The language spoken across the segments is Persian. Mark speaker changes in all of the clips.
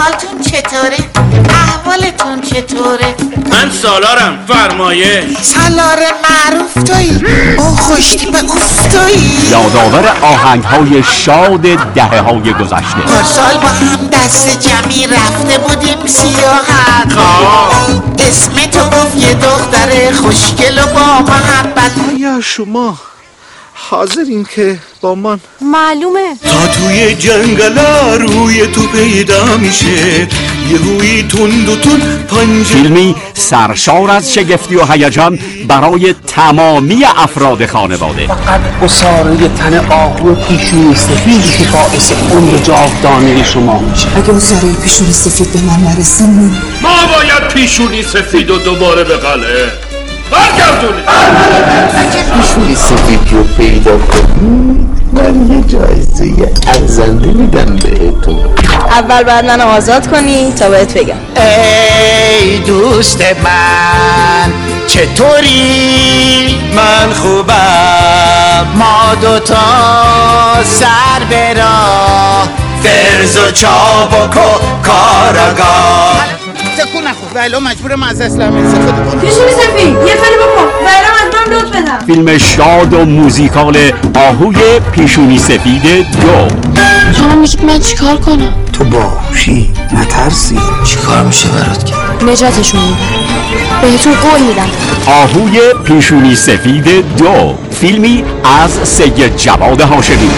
Speaker 1: حالتون چطوره؟ احوالتون چطوره؟
Speaker 2: من سالارم فرمایش.
Speaker 1: سالار معروف توی او خوشتی به افتایی
Speaker 3: یادآور آهنگ های شاد دهه های گذشته
Speaker 1: پارسال با هم دست جمعی رفته بودیم سیاحت. اسم تو گفت یه دختر خوشگل و با محبت.
Speaker 4: آیا شما حاضرین که با من.
Speaker 5: معلومه.
Speaker 6: تا توی جنگلا روی تو پیدا میشه. یهویی تند و تند پنجه
Speaker 3: فیلمی سرشار از شگفتی و هیجان برای تمامی افراد خانواده.
Speaker 7: فقط اصاره تن آهو پیشونی سفیدی که باعث عمر جاودانه شما میشه.
Speaker 8: اگه اصاره پیشونی سفید به من نرسیم.
Speaker 2: ما باید پیشونی سفید و دوباره به قلعه. برگردونید
Speaker 7: پیشونی سفیدی رو پیدا کنید من یه جایزه ارزنده میدم بهتون.
Speaker 5: اول بعد منو آزاد کنی تا بهت بگم.
Speaker 1: ای دوست من چطوری؟
Speaker 6: من خوبم.
Speaker 1: ما دوتا سر به راه
Speaker 6: فرز و چابک و کاراگاه.
Speaker 1: تکون نخور. ولی مجبورم از اسلام استفاده کنم
Speaker 5: پیشونی سفید یه کاری بکن. برام از من لطف بدم.
Speaker 3: فیلم شاد و موزیکال آهوی پیشونی سفید دو
Speaker 5: شما میگید من چیکار کنم؟
Speaker 7: تو باهوشی نترسی.
Speaker 6: چیکار میشه برات کرد
Speaker 5: نجاتشون. میدم بهتون قول میدم.
Speaker 3: آهوی پیشونی سفید دو فیلمی از سید جواد هاشمی.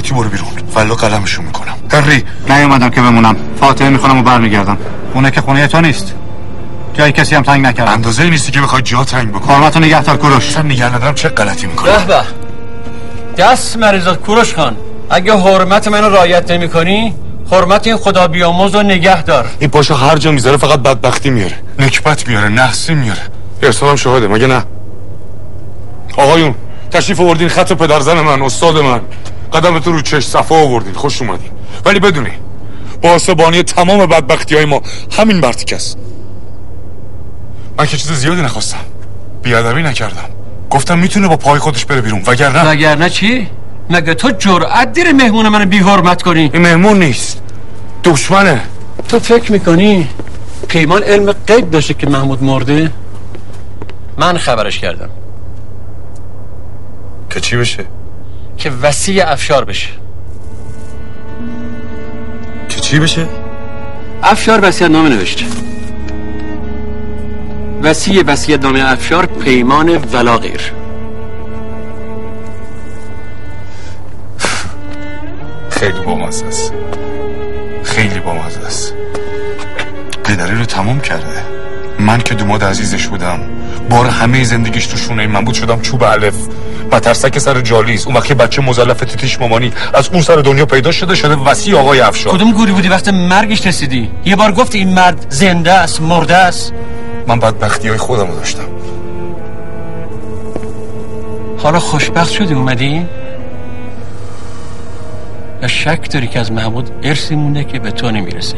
Speaker 9: خودتی برو بیرون. ولا قلمشون می‌کنم. هنری
Speaker 10: نیومدم که بمونم. فاتحه می‌خونم و برمیگردم. اونه که خونه تو نیست. جای کسی هم تنگ نکردم
Speaker 9: اندازه نیستی که بخوای جا تنگ بکنی.
Speaker 10: حرمتو نگهدار کوروش.
Speaker 9: اصلا نگه ندارم چه غلطی می‌کنی؟
Speaker 11: به به. دست مریضات کوروش خان. اگه حرمت منو رعایت نمی کنی حرمت این خدا بیاموز رو نگه دار
Speaker 9: این پاشو هر جا می‌ذاره فقط بدبختی میاره. نکبت میاره نحسی میاره. ارسال هم شاهده مگه نه؟ آقایون تشریف آوردین خط پدرزن من استاد من. قدمتون رو چش صفا آوردین خوش اومدین ولی بدونی بانی تمام بدبختی های ما همین مرتیک است من که چیز زیادی نخواستم بیادبی نکردم گفتم می‌تونه با پای خودش بره بیرون وگرنه
Speaker 11: وگرنه چی؟ مگه تو جرأت داری مهمون منو بی حرمت کنی؟
Speaker 9: این مهمون نیست دشمنه
Speaker 11: تو فکر می‌کنی پیمان علم غیب داشته که محمود مرده؟ من خبرش کردم
Speaker 9: که چی بشه؟
Speaker 11: که وسیع افشار بشه.
Speaker 9: که چی بشه؟
Speaker 11: افشار وسیعت نامه نوشته. وسیع وسیعت نامه افشار پیمان ولا غیر
Speaker 9: خیلی بامزه است. خیلی بامزه است. پدری رو تمام کرده. من که دوماد عزیزش بودم. بار همه زندگیش تو شونه من بود شدم چوب علف و ترسک سر جالیز اون وقتی بچه مزلف تیتیش مامانی از اون سر دنیا پیدا شده شده وسیع آقای افشار.
Speaker 11: کدوم گوری بودی؟ وقت مرگش رسیدی. یه بار گفت این مرد زنده است مرده است.
Speaker 9: من بدبختی های خودم رو داشتم.
Speaker 11: حالا خوشبخت شدی؟ اومدی؟ یا شک داری که از محمود ارسی مونده که به تو نمی‌رسه؟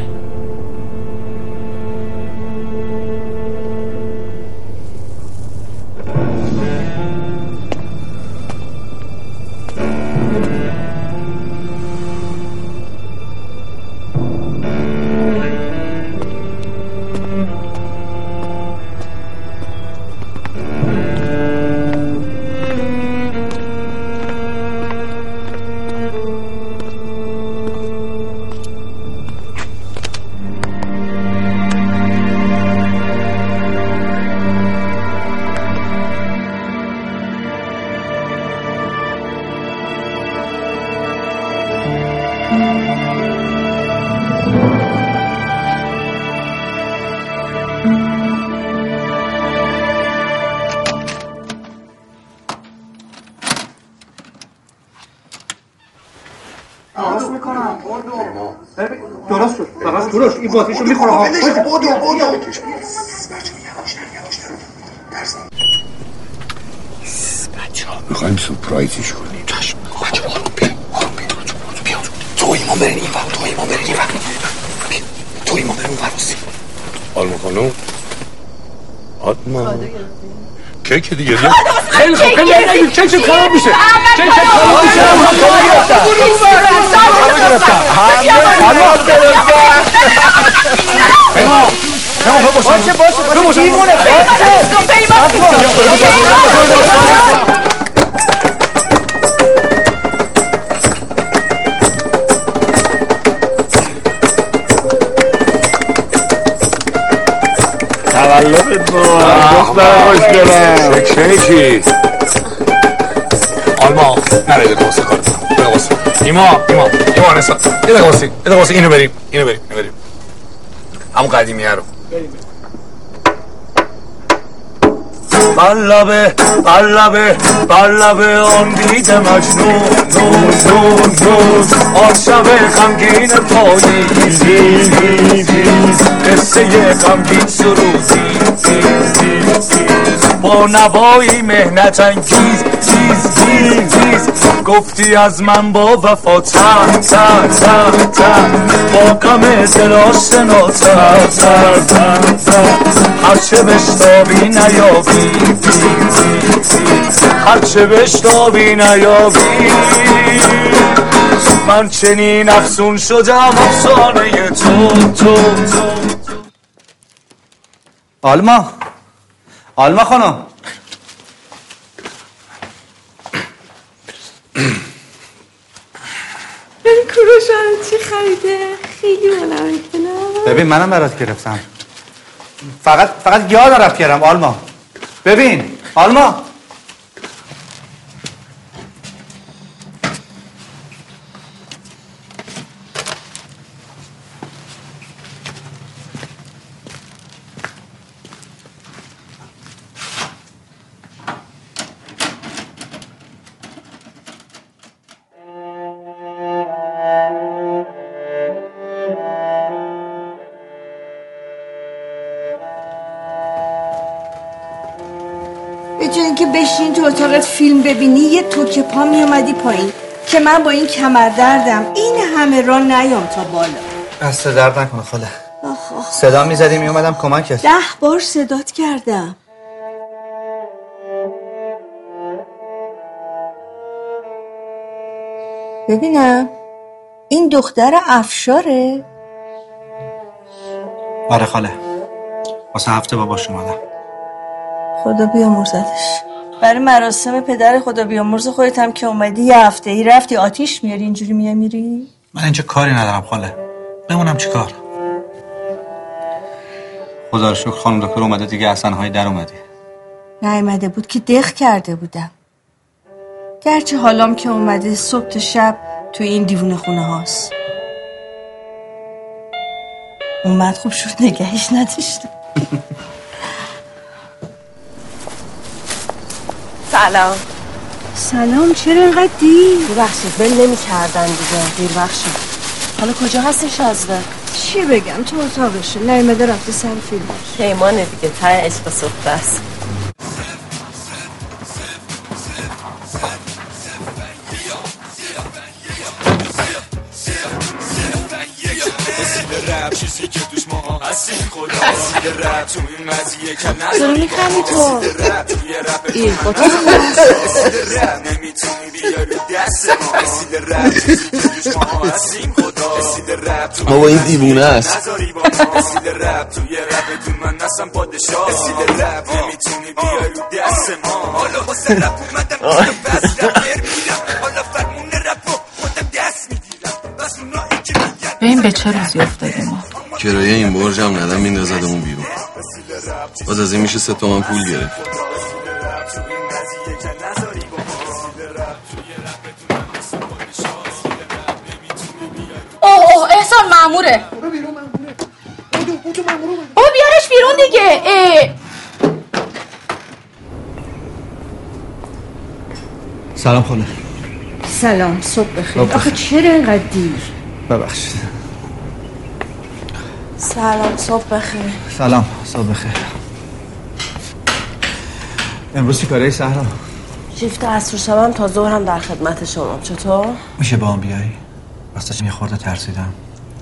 Speaker 9: واسه یه دقیقه واسه اینو بریم اینو بریم اینو بریم همون قدیمیه رو
Speaker 12: قلبه قلبه قلبه آن دید مجنون نون نون نون آن شب غمگین پاییزی قصه غمگین سرودی با نوایی مهنت انگیز چیز چیز چیز گفتی از من با وفا تا تا تا تا با غم دل آشنا تا تا تا تا هرچه بشتابی نیابی هرچه بشتابی نیابی. من چنین افسون شدم افسانه تو تو تو.
Speaker 10: آلما. آلما خانم.
Speaker 13: ببین کوروش چی خریده؟ خیلی ملمه
Speaker 10: ببین منم برات گرفتم. فقط فقط یاد رفت کردم آلما. ببین. آلما.
Speaker 5: اتاقت فیلم ببینی یه توکه پا می اومدی پایین که من با این کمر دردم این همه را نیام تا بالا.
Speaker 14: دست درد نکنه خاله. صدا می‌زدی میومدم کمکت.
Speaker 5: ده بار صدات کردم. ببینم این دختر افشاره؟
Speaker 14: آره خاله. واسه هفته باباش اومدم.
Speaker 5: خدا بیامرزدش. برای مراسم پدر خدا بیامرز خودت هم که اومدی یه هفته ای رفتی آتیش میاری اینجوری میای میری؟
Speaker 14: من اینجا کاری ندارم خاله. بمونم چیکار؟ خدا رو شکر خانم دکتر اومده دیگه اصلا های در اومدی
Speaker 5: نیومده بود که دق کرده بودم. گرچه حالام که اومده صبح تا شب توی این دیوونه خونه هاست. اومد خوب شد نگهش نداشتم.
Speaker 15: سلام.
Speaker 5: سلام چرا اینقدر دیر؟
Speaker 15: ببخشید بل نمی کردن دیگه. دیر وقت شد حالا کجا هستی شازده؟
Speaker 5: چی بگم؟ تو اتاقشه. نیومده رفته سر فیلمش.
Speaker 15: پیمانه دیگه ته عشق سفته است.
Speaker 16: این قضیه که
Speaker 5: چرا میخندی تو؟ این با تو
Speaker 16: رسید رب نمی‌تونی بیاری دست ما. رسید رب چیزی که توش ما هستیم خدا. رسید رب تو
Speaker 17: بابا این دیوونه است.
Speaker 16: نذاری با ما. رسید رب توی ربتون من نستم پادشاه رسید رب نمی‌تونی بیاری دست ما. حالا واسه رب اومدم بس رب میرم. حالا فرمون رب رو خودم دست می‌گیرم. بس اونایی که میگن
Speaker 13: ببین به چه روزی افتادیم ما.
Speaker 17: کرایه این برج هم ندم میندازدمون بیرون. باز از این میشه سه تومن پول گرفت.
Speaker 13: اوه اوه احسان ماموره. بابا بیارش بیرون دیگه. اه.
Speaker 14: سلام خاله
Speaker 5: سلام صبح بخیر. آخه چرا اینقدر دیر؟
Speaker 14: ببخشید.
Speaker 5: سلام صبح بخیر.
Speaker 14: سلام صبح بخیر. امروز چی کاره سهرا؟
Speaker 15: شیفت عصر شبم تا ظهر هم در خدمت شما. چطور؟
Speaker 14: میشه با هم بیایی؟ راستش یه خورده ترسیدم.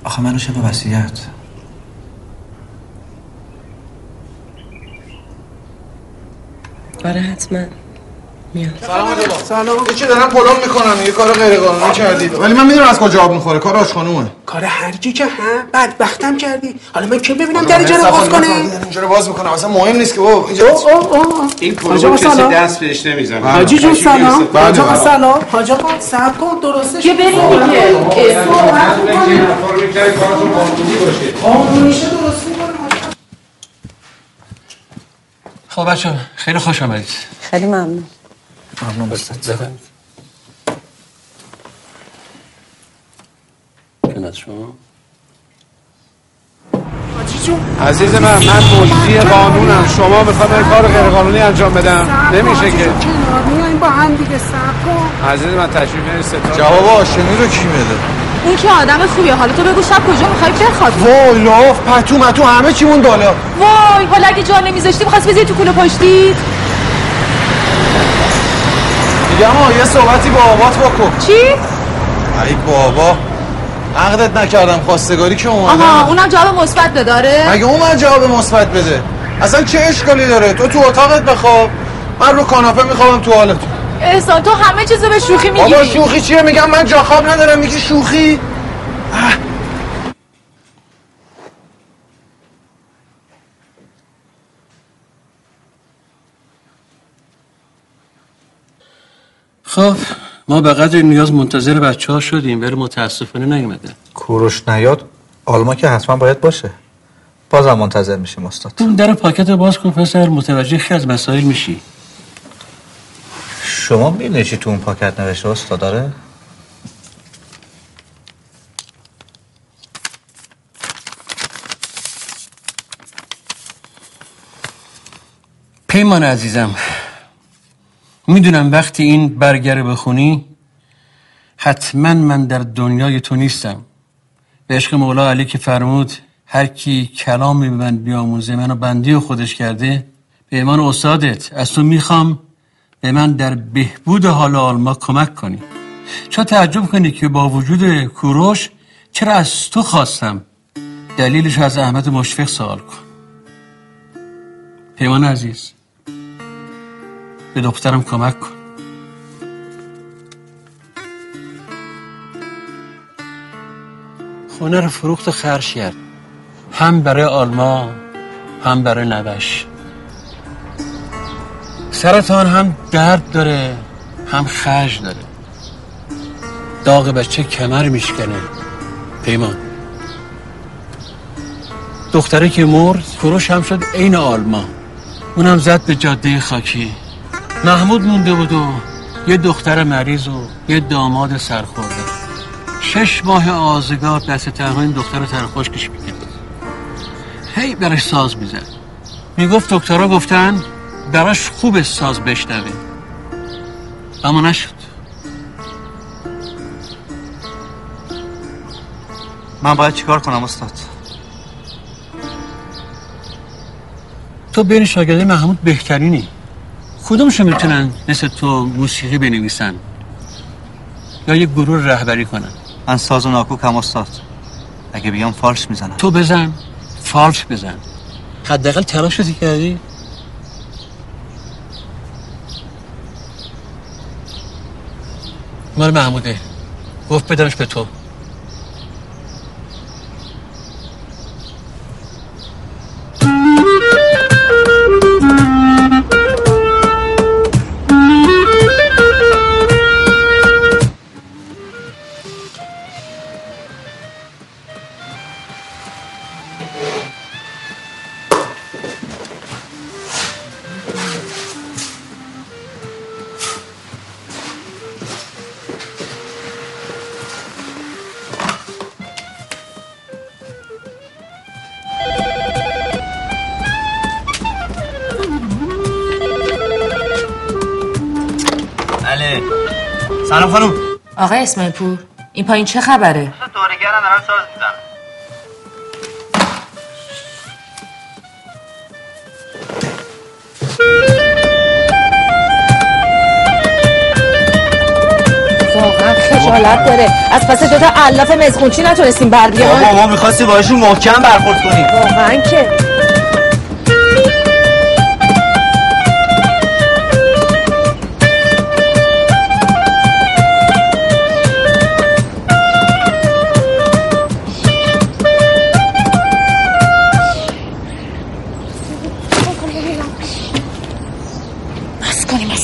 Speaker 14: آخه منو شبه وسیعت
Speaker 15: آره حتما. میام
Speaker 18: سلام. یه چی دارن پلم می‌کنن؟ یه کار غیر قانونی کردید. ولی من می‌دونم از کجا آب می‌خوره. کار آش خانومه.
Speaker 7: کار هرکی که ها بدبختم کردی. حالا من کی ببینم در رو باز کنه
Speaker 18: اینجا رو باز می‌کنم. اصلا مهم نیست که بابا اینجا
Speaker 19: این پلو کسی
Speaker 7: سلام.
Speaker 19: دست بهش نمی‌زنه.
Speaker 7: حاجی جون سلام.
Speaker 18: بله،
Speaker 7: حاج آقا
Speaker 18: بله.
Speaker 7: سلام. حاج آقا صبر کن درستش
Speaker 13: یه بریم دیگه.
Speaker 11: خب بچه خیلی خوش آمدید.
Speaker 15: خیلی ممنون.
Speaker 14: ممنون. بستت
Speaker 11: خدمت شما.
Speaker 19: عزیز من من ملزی قانونم. شما می‌خواد من کار غیر قانونی انجام بدم. نمیشه که.
Speaker 7: با هم دیگه
Speaker 19: عزیز من تشریف ستاد
Speaker 18: جواب آشنی رو کی میده؟
Speaker 13: اون که آدم خوبیه. حالا تو بگو شب کجا؟ می‌خوای بخوابی
Speaker 18: وای لاف پتو متو همه چیمون بالا.
Speaker 13: وای حالا اگه جا نمیذاشتی می‌خواست بذاری تو کوله پشتی
Speaker 18: میگم آه یه صحبتی با آبات بکن.
Speaker 13: چی؟
Speaker 18: ای بابا عقدت نکردم خواستگاری که اومدم
Speaker 13: آها اونم جواب مثبت بداره
Speaker 18: مگه اون من جواب مثبت بده؟ اصلا چه اشکالی داره؟ تو تو اتاقت بخواب. من رو کاناپه میخوابم تو حالت.
Speaker 13: احسان تو همه چیزو به شوخی می‌گیری
Speaker 18: بابا شوخی چیه؟ میگم من جا خواب ندارم. میگی شوخی؟
Speaker 11: خب ما به قدر نیاز منتظر بچه ها شدیم ولی متاسفانه نیومده.
Speaker 14: کوروش نیاد؟ آلما که حتما باید باشه. بازم منتظر میشیم استاد.
Speaker 11: اون در پاکت رو باز کن پسر متوجه خیلی از مسائل میشی.
Speaker 14: شما می‌دونی چی تو اون پاکت نوشته استاد داره
Speaker 11: پیمان عزیزم می‌دونم وقتی این برگر بخونی حتما من در دنیای تو نیستم. به عشق مولا علی که فرمود هر کی کلامی به من بیاموزه منو بندی خودش کرده به ایمان استادت از تو می‌خوام به من در بهبود حال آلما کمک کنی. چرا تعجب کنی که با وجود کوروش چرا از تو خواستم؟ دلیلش از احمد مشفق سوال کن. پیمان عزیز. به دخترم کمک کن. خونه رو فروخت و خرش کرد. هم برای آلما هم برای نوش. سرطان هم درد داره هم خرج داره. داغ بچه کمر میشکنه. پیمان. دختره که مرد فروش هم شد عین آلما. اونم زد به جاده خاکی. محمود مونده بود و یه دختر مریض و یه داماد سرخورده. شش ماه آزگار دست تنها این دختر ترخوشکش می‌کرد. هی براش ساز می‌زد. می‌گفت دکترها گفتن براش خوب ساز بشنوه. اما نشد.
Speaker 20: من باید چیکار کنم استاد؟
Speaker 11: تو بین شاگرده محمود بهترینی. کدومشون می‌تونن مثل تو موسیقی بنویسن؟ یا یه گروه رهبری کنن؟
Speaker 20: من ساز و ناکوکم استاد. اگه بیام فالش می‌زنم.
Speaker 11: تو بزن. فالش بزن. حداقل تلاش رو کردی؟ مال محموده. گفت بدمش به تو.
Speaker 15: پور این پایین چه خبره؟
Speaker 21: دورگرم دارن ساز
Speaker 15: واقعا خجالت داره. از پس دوتا علاف مزخونچی نتونستیم بر
Speaker 21: بابا ما می‌خواستی باشون محکم برخورد کنیم.
Speaker 15: واقعا که.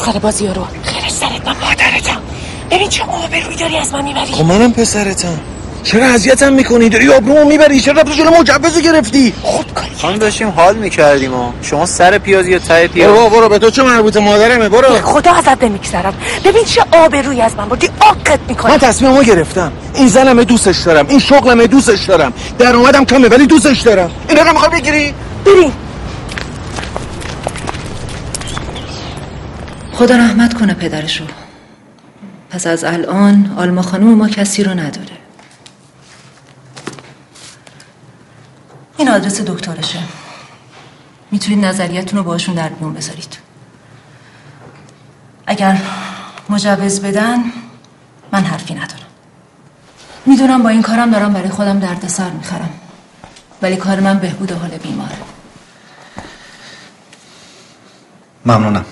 Speaker 15: مسخره بازی رو خیرش سرت من مادرتم. ببین چه آبروی داری از من می‌بری.
Speaker 18: خب منم پسرتم. چرا اذیتم می‌کنی؟ داری آبرومو می‌بری. چرا رفتی جلو مجوزو گرفتی؟
Speaker 15: خود کاری
Speaker 21: خانم داشتیم حال می‌کردیم و شما سر پیاز یا ته پیاز
Speaker 18: برو برو به تو چه مربوط مادرمه؟ برو.
Speaker 15: خدا ازت نمیگذرم. ببین چه آبروی از من بردی. آقت می‌کنی.
Speaker 18: من تصمیممو گرفتم. این زنمه دوستش دارم. این شغلمه دوستش دارم. در اومدم کمه ولی دوستش دارم. این رقم می‌خوای بگیری؟
Speaker 15: بریم
Speaker 22: خدا رحمت کنه پدرشو. پس از الان آلما خانوم ما کسی رو نداره. این آدرس دکترشه. می‌تونید نظریتون رو باشون در میون بذارید. اگر مجوز بدن من حرفی ندارم. می‌دونم با این کارم دارم برای خودم دردسر می‌خرم. ولی کار من بهبود حال بیماره.
Speaker 20: ممنونم.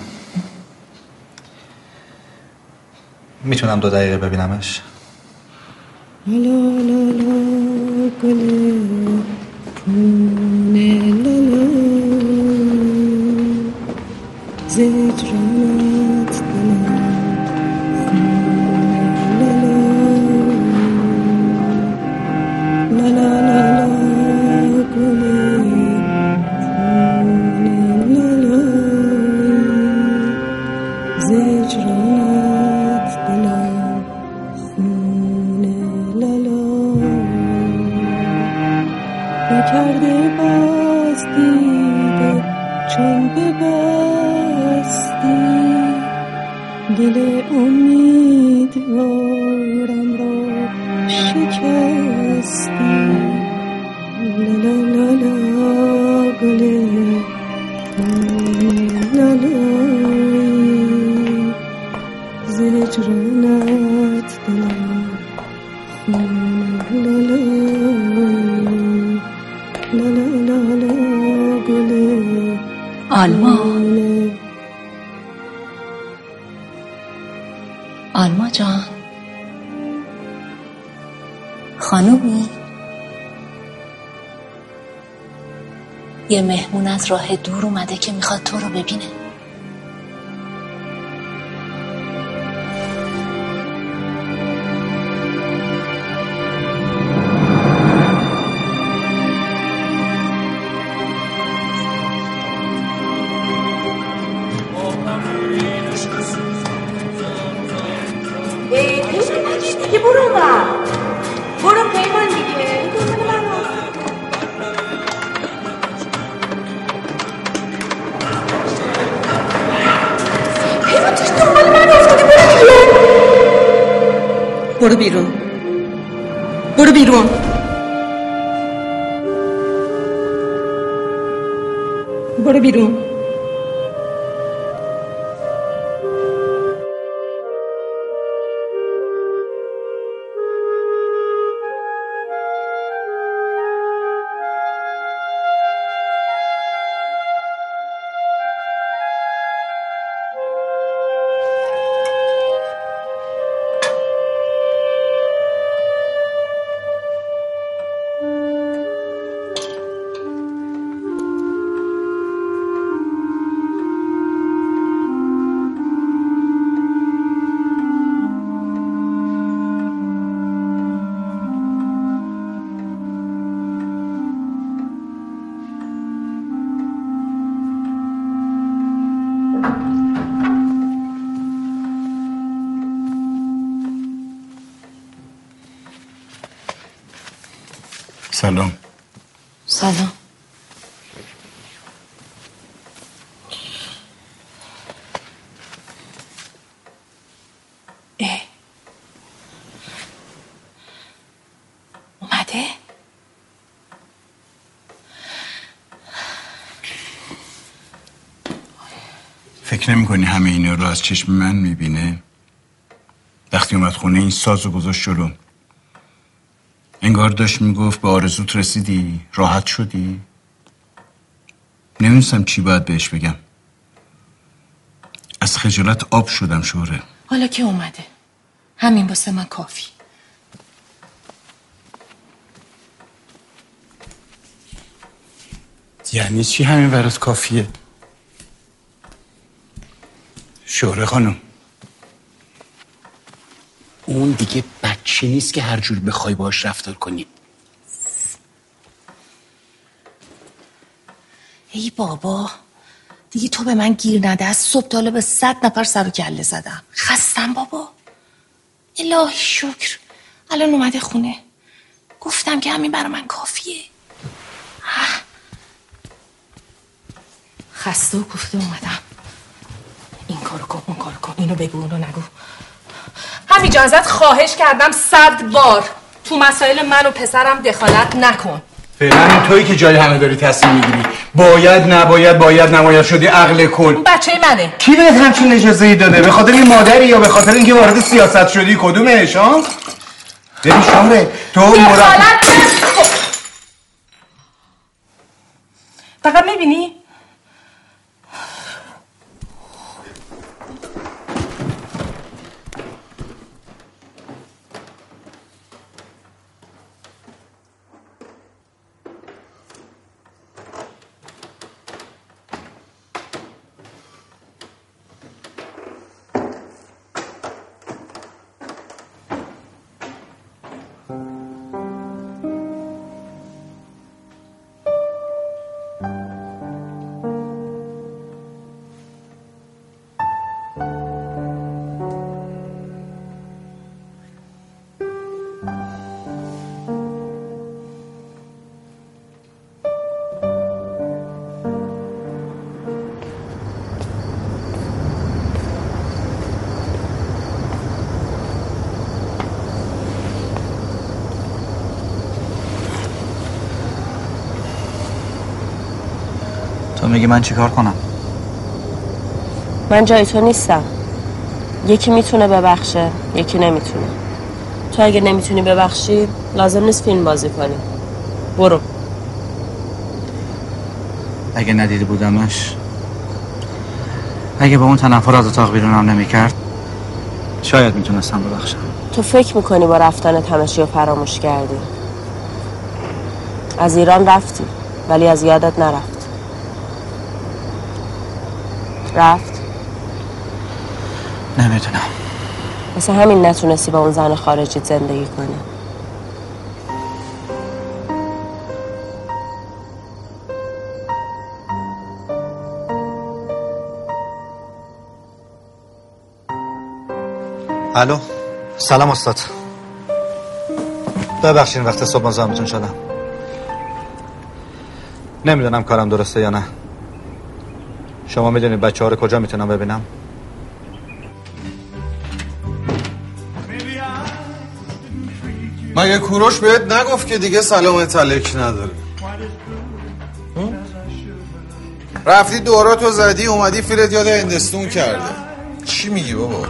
Speaker 20: می‌تونم دو دقیقه ببینمش؟
Speaker 22: راه دور اومده که می‌خواد تو رو ببینه.
Speaker 21: فکر نمی کنی همه اینا رو از چشم من می‌بینه؟ وقتی اومد خونه این ساز و گذاشت جلوم انگار داشت می‌گفت به آرزوت رسیدی؟ راحت شدی؟ نمی‌دونستم چی باید بهش بگم. از خجالت آب شدم شوره
Speaker 22: حالا که اومده. همین واسه من کافی.
Speaker 21: یعنی چی همین برات کافیه؟ شوره خانم.
Speaker 23: اون دیگه بچه نیست که هر جور بخوای باش رفتار کنی.
Speaker 22: ای بابا دیگه تو به من گیر نده. از صبح تا به صد نفر سر و کله زدم. خستم بابا. الهی شکر. الان اومده خونه. گفتم که همین برای من کافیه. خسته و گفته اومدم. اون کارو کن اینو بگو اونو نگو. همینجا ازت خواهش کردم صد بار. تو مسائل من و پسرم دخالت نکن.
Speaker 21: فعلا این تویی که جای همه داری تصمیم می‌گیری. باید نباید باید نباید شدی عقل کل.
Speaker 22: بچه منه.
Speaker 21: کی بهت همچین اجازه ای داده؟ به خاطر این مادری یا به خاطر اینکه وارد سیاست شدی کدومش ها؟ ببین شامره تو مرا
Speaker 22: فقط می‌بینی؟
Speaker 14: میگی من چیکار کنم؟
Speaker 15: من جای تو نیستم. یکی می‌تونه ببخشه یکی نمی‌تونه. تو اگه نمی‌تونی ببخشی لازم نیست فیلم بازی کنی. برو.
Speaker 24: اگه ندیده بودمش اگه به اون تنفر از اتاق بیرونم نمی‌کرد شاید می‌تونستم ببخشم.
Speaker 15: تو فکر می‌کنی با رفتن تمشی رو فراموش کردی؟ از ایران رفتی ولی از یادت نرفت. رفت؟
Speaker 24: نمی‌دونم.
Speaker 15: مثل همین نتونستی با اون زن خارجی زندگی کنی.
Speaker 14: الو سلام استاد. ببخشین وقت صبح مزاحمتون شدم. نمی‌دونم کارم درسته یا نه. شما می‌دونید بچه ها رو کجا می‌تونم ببینم؟
Speaker 18: مگه کوروش بهت نگفت که دیگه سلام تلک نداره؟ رفتی دوراتو زدی اومدی فیلت یاد هندستون کرده. چی میگی بابا؟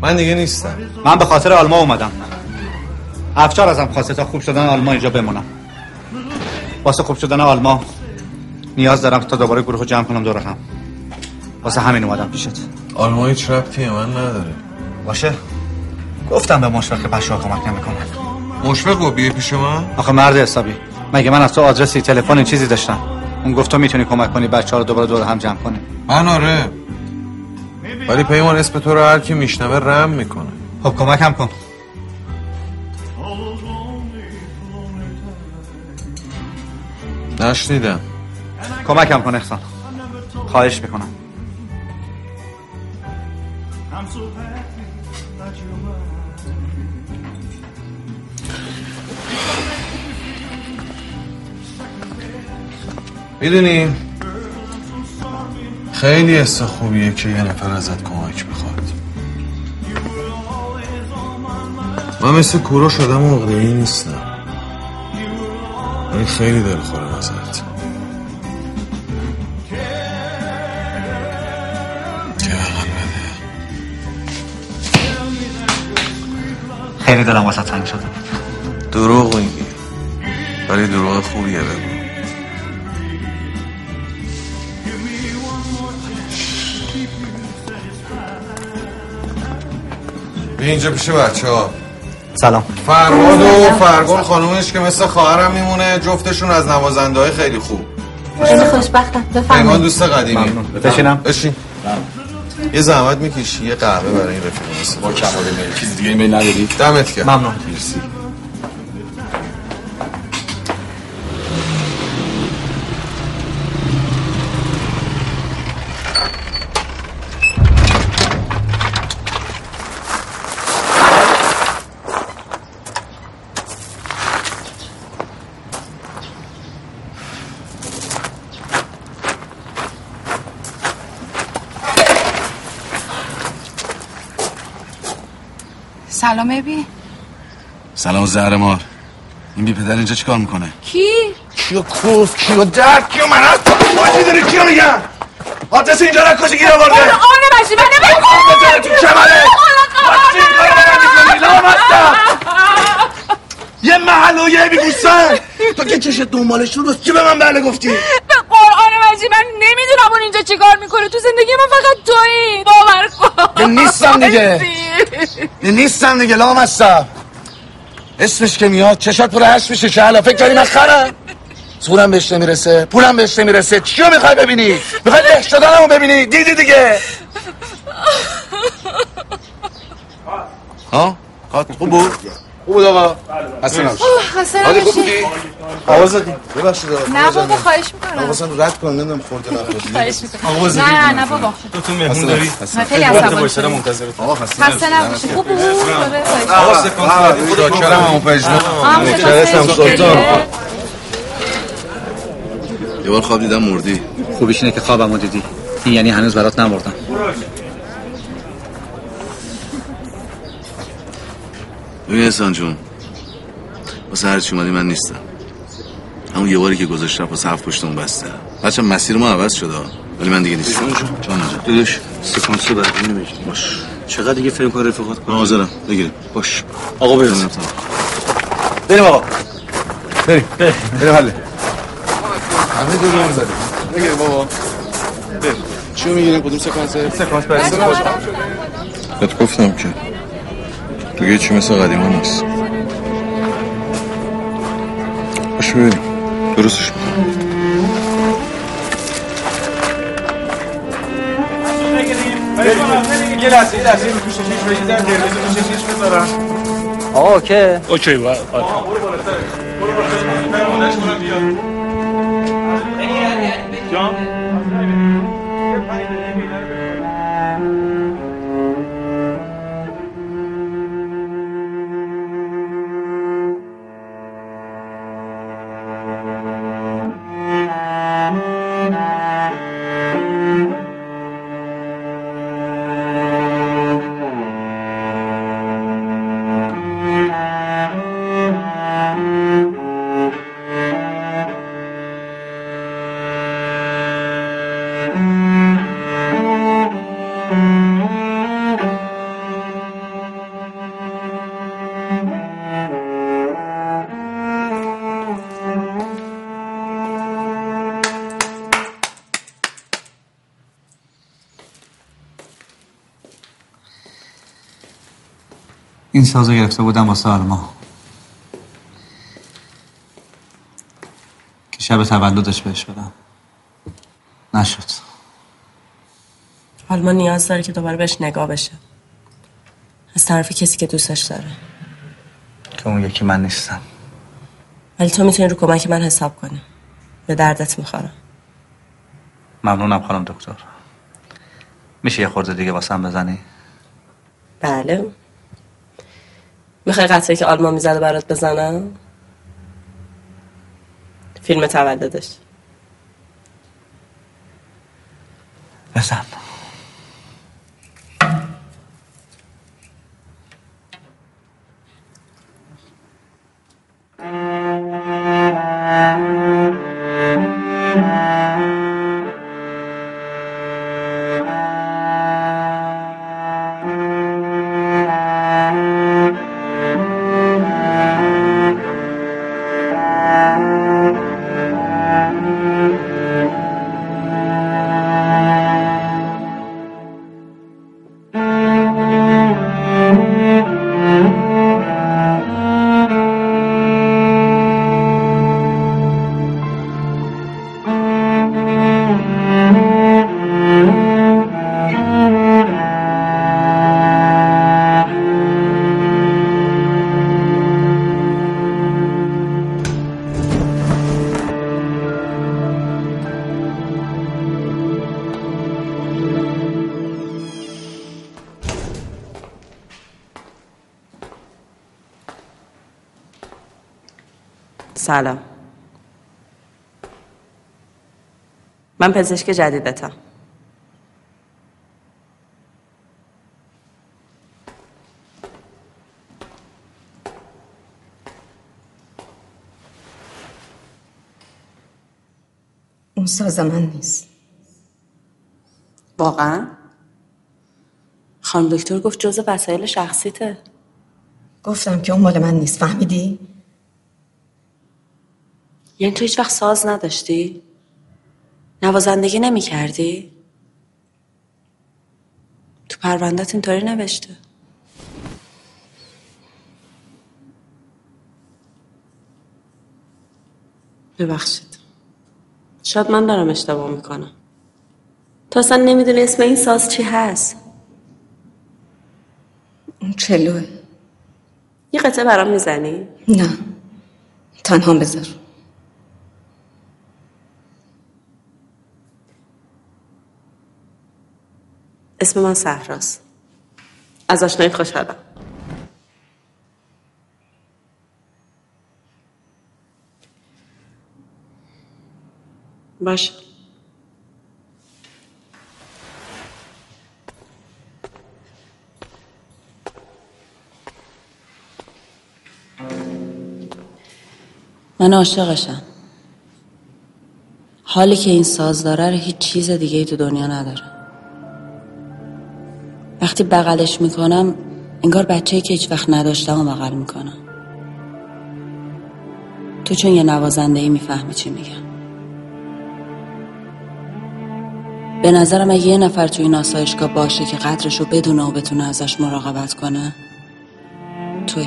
Speaker 18: من دیگه نیستم.
Speaker 14: من به خاطر آلما اومدم. افشار ازم خواسته تا خوب شدن آلما اینجا بمونم. واسه خوب شدن آلما نیاز دارم تا دوباره گروه رو جمع کنم دور هم. واسه همین اومدم پیشت.
Speaker 18: آلما هیچ ربطی من نداره.
Speaker 14: باشه. گفتم به مشفق که بچه‌ها کمک نمی‌کنن
Speaker 18: مشفق با بیه پیش من؟
Speaker 14: آخه مرد حسابی. مگه من از تو آدرسی تلفن چیزی داشتم؟ اون گفت تو می‌تونی کمک کنی بچه ها رو دوباره دور هم جمع کنی.
Speaker 18: من آره. ولی پیمان اسم تو رو هر کی میشنوه رم می‌کنه.
Speaker 14: خب کمکم کن.
Speaker 18: نشنیدم.
Speaker 14: کمکم کن احسان. خواهش می‌کنم.
Speaker 18: می‌دونی خیلی حس خوبیه که یه نفر ازت کمک بخواد من مثل کورو شدم عقده‌ای نیستم. ولی خیلی دلخورم ازت.
Speaker 14: خیلی دلم واسه تنگ شده.
Speaker 18: دروغ میگی. ولی دروغ خوبیه بگو. بیا اینجا پیش بچه ها
Speaker 14: سلام.
Speaker 18: فرهاد و فرگل خانومش که مثل خواهرم میمونه جفتشون از نوازنده های خیلی خوب.
Speaker 13: خیلی خوشبختم. بفرمایید.
Speaker 18: دوست قدیمی.
Speaker 14: بشینم.
Speaker 18: بشین. یه زحمت می‌کشی یه قهوه برای این رفیق.
Speaker 17: با کمال میل چیز دیگه ایمیل نداری
Speaker 18: دمت کرد
Speaker 14: ممنون.
Speaker 17: مرسی.
Speaker 25: سلام ابی.
Speaker 17: سلام زهر مار این بی پدر اینجا چیکار می‌کنه؟
Speaker 25: کی؟
Speaker 17: کیو کوف کیو درد کیو من از بازی داری کیو میگم آدرس اینجا را کجا گیر آورده.
Speaker 13: من
Speaker 17: تو کمره بچه این کارو به من. یه محل و یه بیگوستن تو که چشت دنبالش رو چی به من بله گفتی؟
Speaker 26: به قرآن مجید من نمی‌دونم اون اینجا چیکار می‌کنه. تو زندگی من فقط تویی. باور کن.
Speaker 17: نیستم دیگه. نیستم دیگه لامصب اسمش که میاد چشات پر هش میشه که حالا؟ فکر کردی من خرم. زورم بهش نمی‌رسه پولم بهش نمی‌رسه. چیو می‌خوای ببینی؟ می‌خوای له شدنمو ببینی؟ دیدی دیگه. ها؟ کارت خوب بود؟ خوب بود آقا حسن نباش
Speaker 13: اوه، خسته
Speaker 17: حالی خوب. بودی آقا زدی ببخشید آقا.
Speaker 13: نه بابا خواهش می‌کنم
Speaker 17: حواسم رد کنم نمی‌دونم خورده نخورده
Speaker 13: خواهش می‌کنم نه نه بابا
Speaker 17: تو مهمون داری
Speaker 13: من خیلی عصبانی شدم.
Speaker 17: آقا خسته
Speaker 13: نباشی خوب بود آره، خواهش
Speaker 17: حواست
Speaker 13: می‌کنم.
Speaker 17: کن داکرم همون پژمان
Speaker 13: خیلی
Speaker 17: سلطان. یه بار خواب دیدم مردی
Speaker 14: خوبیش اینه که خوابمو دیدی این یعنی هنوز برات نمردم
Speaker 17: ببین احسان جون واسه هرچی اومدی من نیستم. همون یه باری که گذاشتم واسه هفت پشتمون بسته. بچه مسیر ما عوض شده. ولی من دیگه نیستم. جان.
Speaker 27: داداش سکانس رو بعدی نمیگی باش. چقدر دیگه فکر کن رفاقت کنم؟
Speaker 17: حاضرم. بگیریم.
Speaker 27: باش. آقا بریم.
Speaker 17: بریم آقا. بریم. بریم. حله
Speaker 2: همه دو دور زدیم بگیر بابا. بگیر چیو می‌گیریم؟ کدوم سکانسه سکانس برسه
Speaker 28: بهت گفتم که دیگه چی مثل قدیما نیست باش ببینیم درستش می‌کنم.
Speaker 19: یه لحظه یه لحظه
Speaker 29: آقا اوکی؟
Speaker 30: اوکی با
Speaker 14: این سازو گرفته بودم واسه آلما. که شب تولدش بهش بدم. نشد.
Speaker 15: آلمان نیاز داره که دوباره بهش نگاه بشه. از طرف کسی که دوستش داره.
Speaker 14: که اون یکی من نیستم.
Speaker 15: ولی تو می‌تونی رو کمک من حساب کنی. به دردت می‌خورم.
Speaker 14: ممنونم خانم دکتر. میشه یه خورده دیگه واسم بزنی؟
Speaker 15: بله. می‌خوای قطعه که آلمان می‌زده برات بزنم فیلم تولدش.
Speaker 14: بزن.
Speaker 15: سلام. من پزشک جدیدتم.
Speaker 5: اون ساز من نیست.
Speaker 15: واقعا؟ خانم دکتر گفت جز وسایل شخصیته.
Speaker 5: گفتم که اون مال من نیست. فهمیدی؟
Speaker 15: یعنی تو هیچ وقت ساز نداشتی؟ نوازندگی نمی کردی؟ تو پروندت اینطوری نوشته. ببخشید. شاید من دارم اشتباه می‌کنم. تو اصلا نمی‌دونی اسم این ساز چی هست؟
Speaker 5: اون چلوه.
Speaker 15: یه قطعه برام می‌زنی؟
Speaker 5: نه. تنها بذار.
Speaker 15: اسم من صحراست. از آشنایی خوشحالم باش. من عاشقشم. حالی که این ساز داره رو هیچ چیز دیگه ای تو دنیا نداره. وقتی بغلش می‌کنم انگار بچه که هیچ وقت نداشتم و بغل می‌کنم. تو چون یه نوازنده ای می‌فهمی چی میگم.
Speaker 31: به نظرم اگه یه نفر توی این آسایشگاه باشه که قدرشو بدونه و بتونه ازش مراقبت کنه توی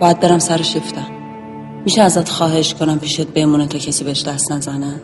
Speaker 31: باید برم سر شیفتم. میشه ازت خواهش کنم پیشت بمونه تا کسی بهش دست نزنه؟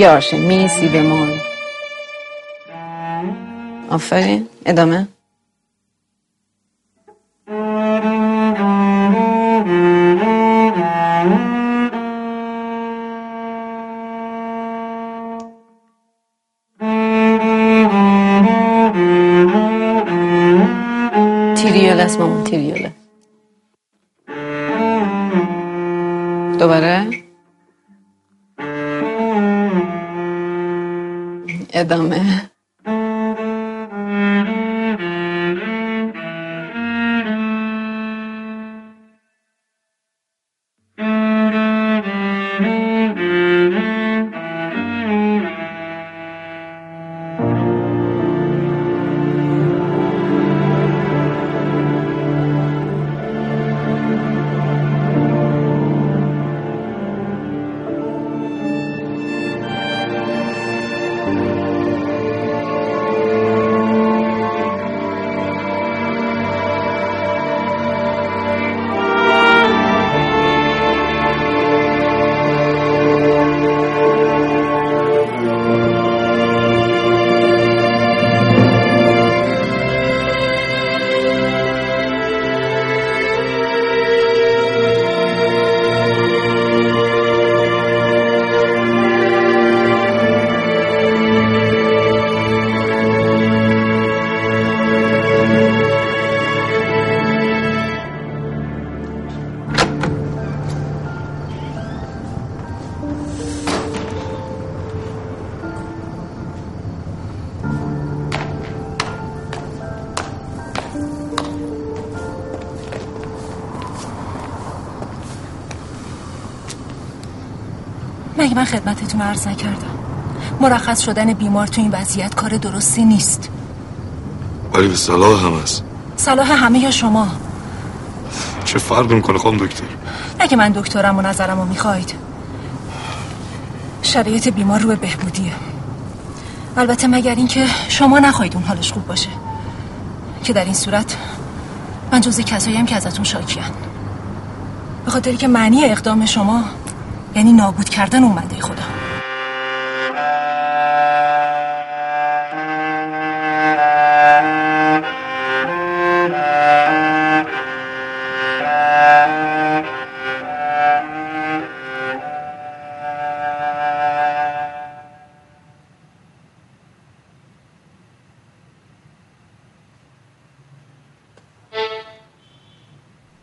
Speaker 31: یاشه میسی بمون آفرین. ادامه. تیریول است مامان تیریوله دوباره؟ ادامه
Speaker 22: مگه من خدمتتون عرض نکردم. مرخص شدن بیمار تو این وضعیت کار درستی نیست.
Speaker 9: ولی به صلاح هم هست.
Speaker 22: صلاح همه یا شما.
Speaker 9: چه فرق می‌کنه خانم دکتر؟
Speaker 22: اگه من دکترم و نظرم رو می‌خواید.
Speaker 13: شرایط بیمار رو به بهبودیه. البته مگر اینکه شما نخواهید اون حالش خوب باشه. که در این صورت من جزء کسایی هم که ازتون شاکیان به خاطری که معنی اقدام شما یعنی نابود کردن اومده خدا.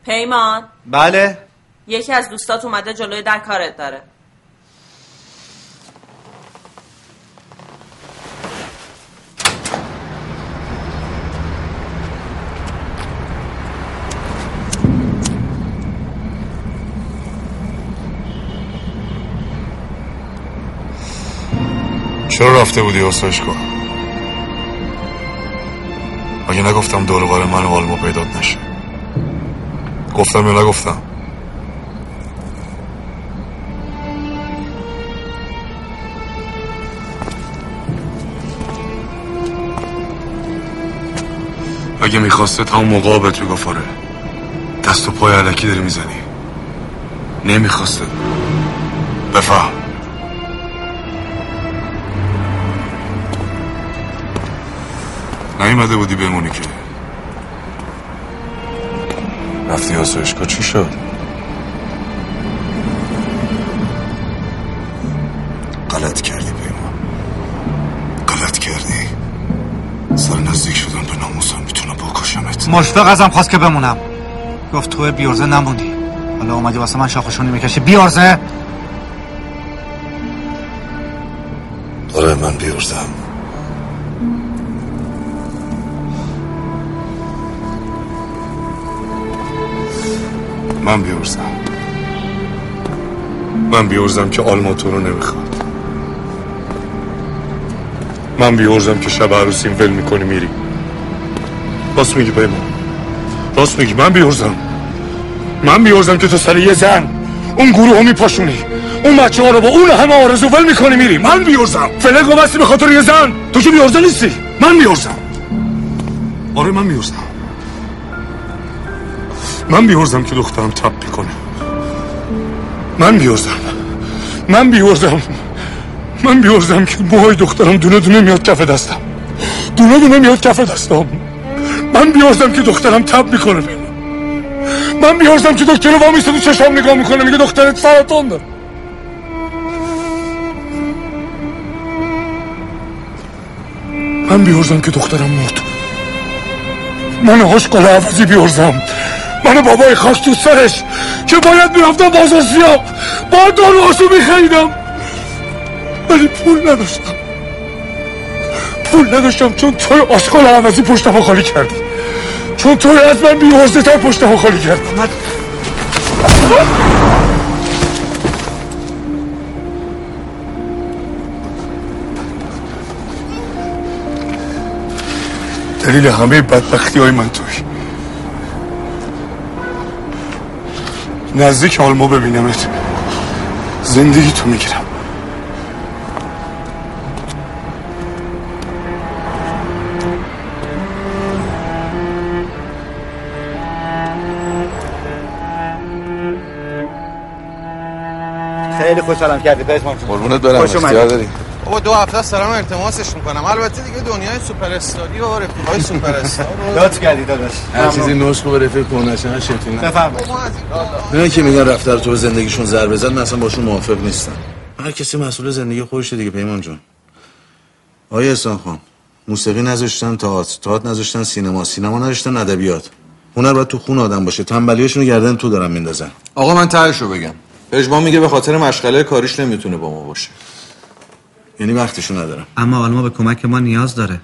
Speaker 15: پیمان.
Speaker 14: بله.
Speaker 15: یکی از دوستات اومده جلوی در کارت داره.
Speaker 9: چرا رفته بودی آسایش کن؟ اگه نگفتم دور بار من و آلما پیدات نشه؟ گفتم یا نگفتم؟ اگه می‌خواسته تا اون موقع بهت می‌گفت آره دست و پای علکی داری می‌زنی. نمی‌خواسته. بفهم. نیومده بودی بمونی که. رفتی آسایشگاه چی شد؟
Speaker 14: مشفق ازم خواست که بمونم. گفت تو بیارزه نموندی. حالا اومدی واسه من شاخشونی می‌کشی. بیارزه!
Speaker 9: آره من بیارزم. من بیارزم. من بیارزم که آلما تو رو نمی‌خواد. من بیارزم که شب عروسیم ول می‌کنی میری. راست میگی پیمان راست میگی. من بیارزم من بیارزم که تو سر یه زن اون گروه میپاشونی. اون بچه ها رو با اون همه آرزو ول می‌کنی میری. من بیارزم فلق و بستی به خاطر یه زن. تو که بیارزه نیستی. من بیارزم آره من بیارزم من بیارزم که دخترم تب می‌کنه. من بیارزم من بیارزم من بیارزم که موهای دخترم دونه دونه میاد کف دستم. دونه دونه میاد کف دستم. من بیارزم که دخترم تب می‌کنه. من بیارزم که دکتر رو وامیسته تو چشام نگاه می‌کنه. میگه دخترت سرطان داره من بیارزم که دخترم مرد. من آشقال عوضی بیارزم من بابای خاک تو سرش که باید می‌رفتم بازار سیاه با داروهاشو میخریدم. ولی پول نداشتم. پول نداشتم چون توی آشقال عوضی پشتمو خالی کردی. چون توی از من بیوازده تر پشتمو خالی کردی. دلیل همه بدبختی های من توی. نزدیک آلما ببینمت. زندگی تو می‌گیرم.
Speaker 14: خیلی خوشحالم کردی پشمان
Speaker 28: قربونت برم
Speaker 14: خوش اومدی.
Speaker 28: اختیار داری؟
Speaker 18: بابا دو هفته است دارم التماسش می‌کنم البته دیگه دنیای سوپر استاری و رفیقای سوپر استار
Speaker 14: لطف کردی داداش.
Speaker 17: هر چیزی نسخ و رفیق کنشه هر شیطی نه.
Speaker 14: بفرمایید.
Speaker 17: نه که میگن رفتار تو زندگیشون ضربه زد من اصلا باشون موافق نیستم. هر کسی مسئول زندگی خودشه دیگه پیمان جون آیا احسان خان موسیقی نذاشتن تئاتر تئاتر نذاشتن سینما سینما نذاشتن ادبیات. هنر باید تو خون آدم باشه. تنبلیاشونو گردن تو دارن میندازن.
Speaker 28: آقا من تهش رو بگم. پژمان میگه به خاطر مشغله کاریش نمی‌تونه با ما باشه.
Speaker 17: یعنی وقتشو ندارم.
Speaker 14: اما آلما به کمک ما نیاز داره.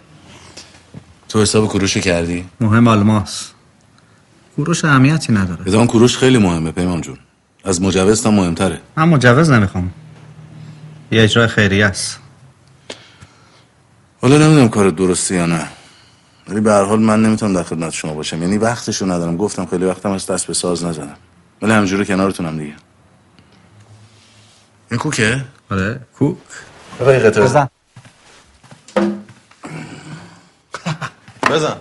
Speaker 17: تو حساب کروش کردی؟
Speaker 14: مهم آلماست. کوروش اهمیتی نداره.
Speaker 17: بدون کروش خیلی مهمه پیمان جون. از مجوز تا مهمتره.
Speaker 14: من مجوز نمی‌خوام. یه اجرای خیریه است.
Speaker 17: حالا نمی‌دونم کار درسته یا نه. ولی به هر حال من نمی‌تونم در خدمت شما باشم. یعنی وقتشو ندارم. گفتم خیلی وقتم از دست به ساز نزنم. ولی همجوره کنارتونم دیگه. این کوکه؟ آره. کوک. آقای قطعه.
Speaker 14: بزن.
Speaker 18: بزن.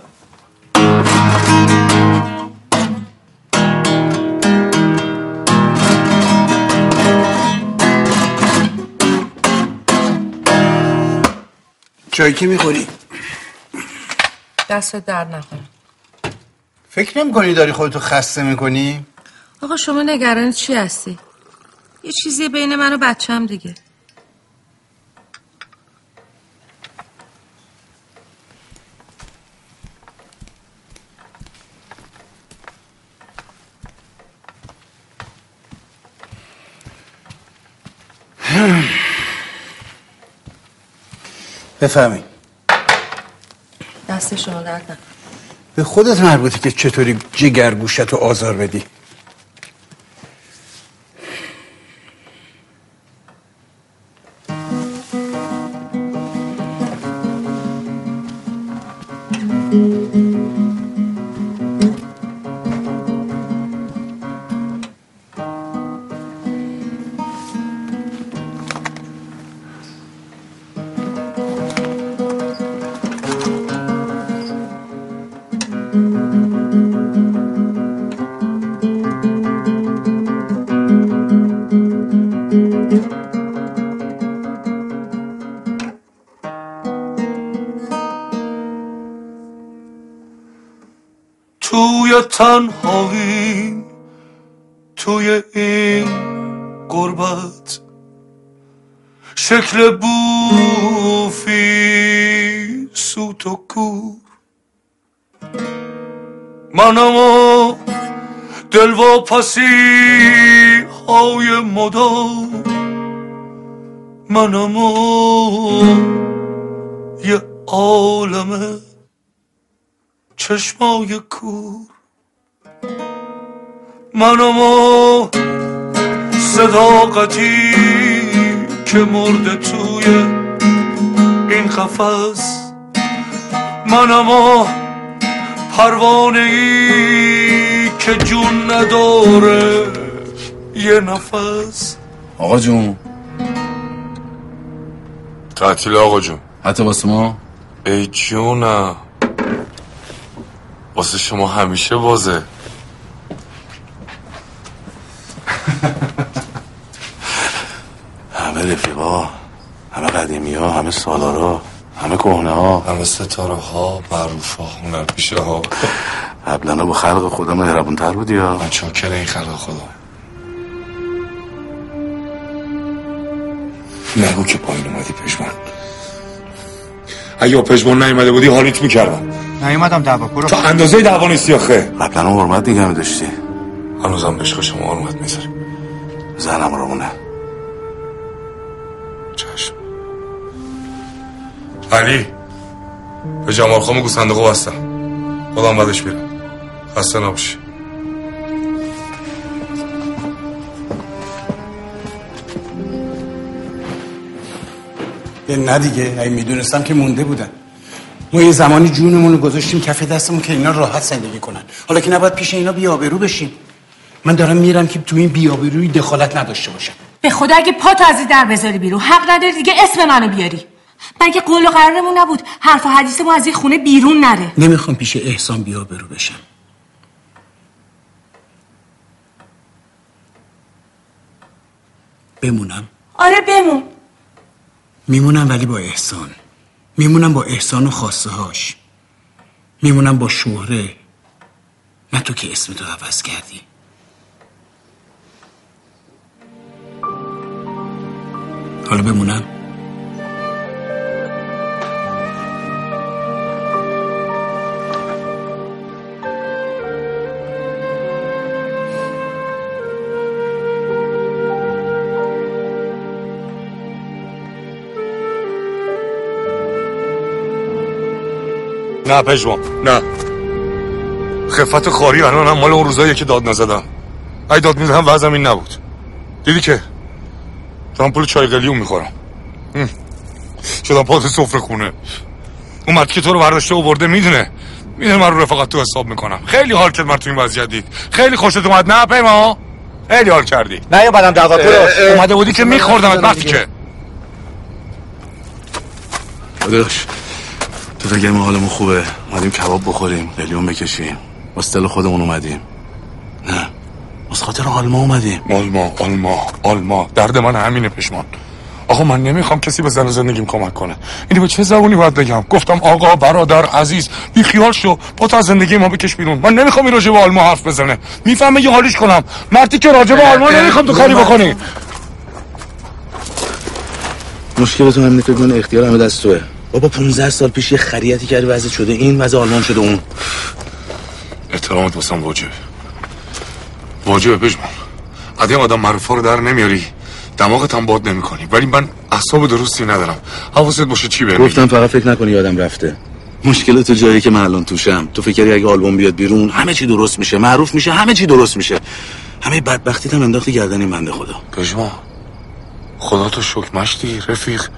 Speaker 21: چای که می‌خوری؟
Speaker 32: دست در نکنه.
Speaker 21: فکر نمی کنی داری خودتو خسته می‌کنی؟
Speaker 32: آقا شما نگران چی هستی؟ یه چیزی بین من و بچم دیگه.
Speaker 21: بفهمی
Speaker 32: دست شما درد
Speaker 21: به خودت مربوطه که چطوری جگر گوشت رو آزار بدی.
Speaker 33: تنهایی توی این قربت. شکل بوفی سوت و کور. منم و دل و پسی های مدام منم و یه عالمه چشمای کور. منم و صداقتی که مرده توی این قفس. منم و پروانه ای که جون نداره یه نفس.
Speaker 17: آقا جون.
Speaker 9: تعطیل آقا جون.
Speaker 17: حتی واسه ما؟
Speaker 9: ای جونم. واسه شما همیشه بازه.
Speaker 17: همه رفیقا همه قدیمی ها همه سالارا همه کهنه ها
Speaker 9: همه ستاره ها معروف ها هنرپیشه ها
Speaker 17: قبلا با خلق خودم مهربون تر بودی یا
Speaker 9: من چاکر این خلق خدا. نگو که پایین اومدی پشمان اگه با پشمان نیومده بودی حالیت می‌کردم.
Speaker 14: نیومدم دعوا برو.
Speaker 9: تا اندازه دعوا نیستی آخه.
Speaker 17: قبلا حرمت دیگه می داشتی.
Speaker 9: هنوزم به عشق شما حرمت می‌ذاری
Speaker 17: زنم رو مونه.
Speaker 9: چشم. علی به جمال خامو گو صندوقو بستم خودم بعدش میرم. خسته نباشی.
Speaker 21: یه نه دیگه اگه می‌دونستم که مونده بودن. ما یه زمانی جونمون رو گذاشتیم کف دستمون که اینا راحت زندگی کنن. حالا که نباید پیش اینا بیابرو بشیم. من دارم میرم که تو این بیابروی دخالت نداشته باشم.
Speaker 13: به خدا اگه پا تو از این در بذاری بیرون حق نداری دیگه اسم منو بیاری. مگه قول و قرارمون نبود حرف و حدیثمون از این خونه بیرون نره.
Speaker 21: نمی‌خوام پیش احسان بیابرو بشم. بمونم؟
Speaker 13: آره بمون.
Speaker 21: میمونم ولی با احسان. میمونم با احسان و خواسته هاش میمونم با شهره. نه تو که اسمتو عوض کردی. حالا بمونم.
Speaker 9: نه پژمان نه. خفت خاری الان مال اون روزایی که داد نزدم. ای داد می‌زدم وضعم این نبود. دیدی که؟ دارم پول چای قلیون می‌خورم شدم پاس سفره خونه اومد که تو رو برداشته اوورده می‌دونه می‌دونه من رو رفاقت تو حساب می‌کنم خیلی حال کرد من تو این وضعیت دید خیلی خوشت اومد نه پیما خیلی حال کردی
Speaker 14: نه یا بدم دعوا
Speaker 9: اومده بودی که میخوردم وقتی که
Speaker 17: داداش تو فکر ما حالمون خوبه اومدیم کباب بخوریم قلیون بکشیم با خودمون اومدیم خاطر آلما اومدیم.
Speaker 9: آلما آلما آلما. درد من همینه پشمان. آقا من نمی‌خوام کسی به زن زندگیم کمک کنه. اینو به چه زبونی باید بگم؟ گفتم آقا برادر عزیز بی خیال شو. با تا زندگی ما بکش بیرون. من نمی‌خوام این راجع به آلما حرف بزنه. می‌فهمه یه حالیش کنم. مردی که راجع به آلما نمی‌خوام تو کاری بکنی.
Speaker 17: مشکلتون همینه فکر کنه اختیار همه دست توه. بابا 15 سال پیش یه خریتی کردی وضع شده این وضع آلمان شده اون.
Speaker 9: احترامت واسم واجبه. واجبه پشمان عدیم آدم معروفا رو در نمیاری. دماغت هم باد نمی کنی ولی من احساب درستی ندارم. حواست باشه چی بهم
Speaker 17: گفتم فقط فکر نکنی یادم رفته. مشکل تو جایی که من الان توشم. تو فکری اگه آلبوم بیاد بیرون همه چی درست میشه. معروف میشه همه چی درست میشه. همه بدبختیت هم انداختی گردن بنده خدا.
Speaker 9: پژمان خدا تو شکر مشتی رفیق.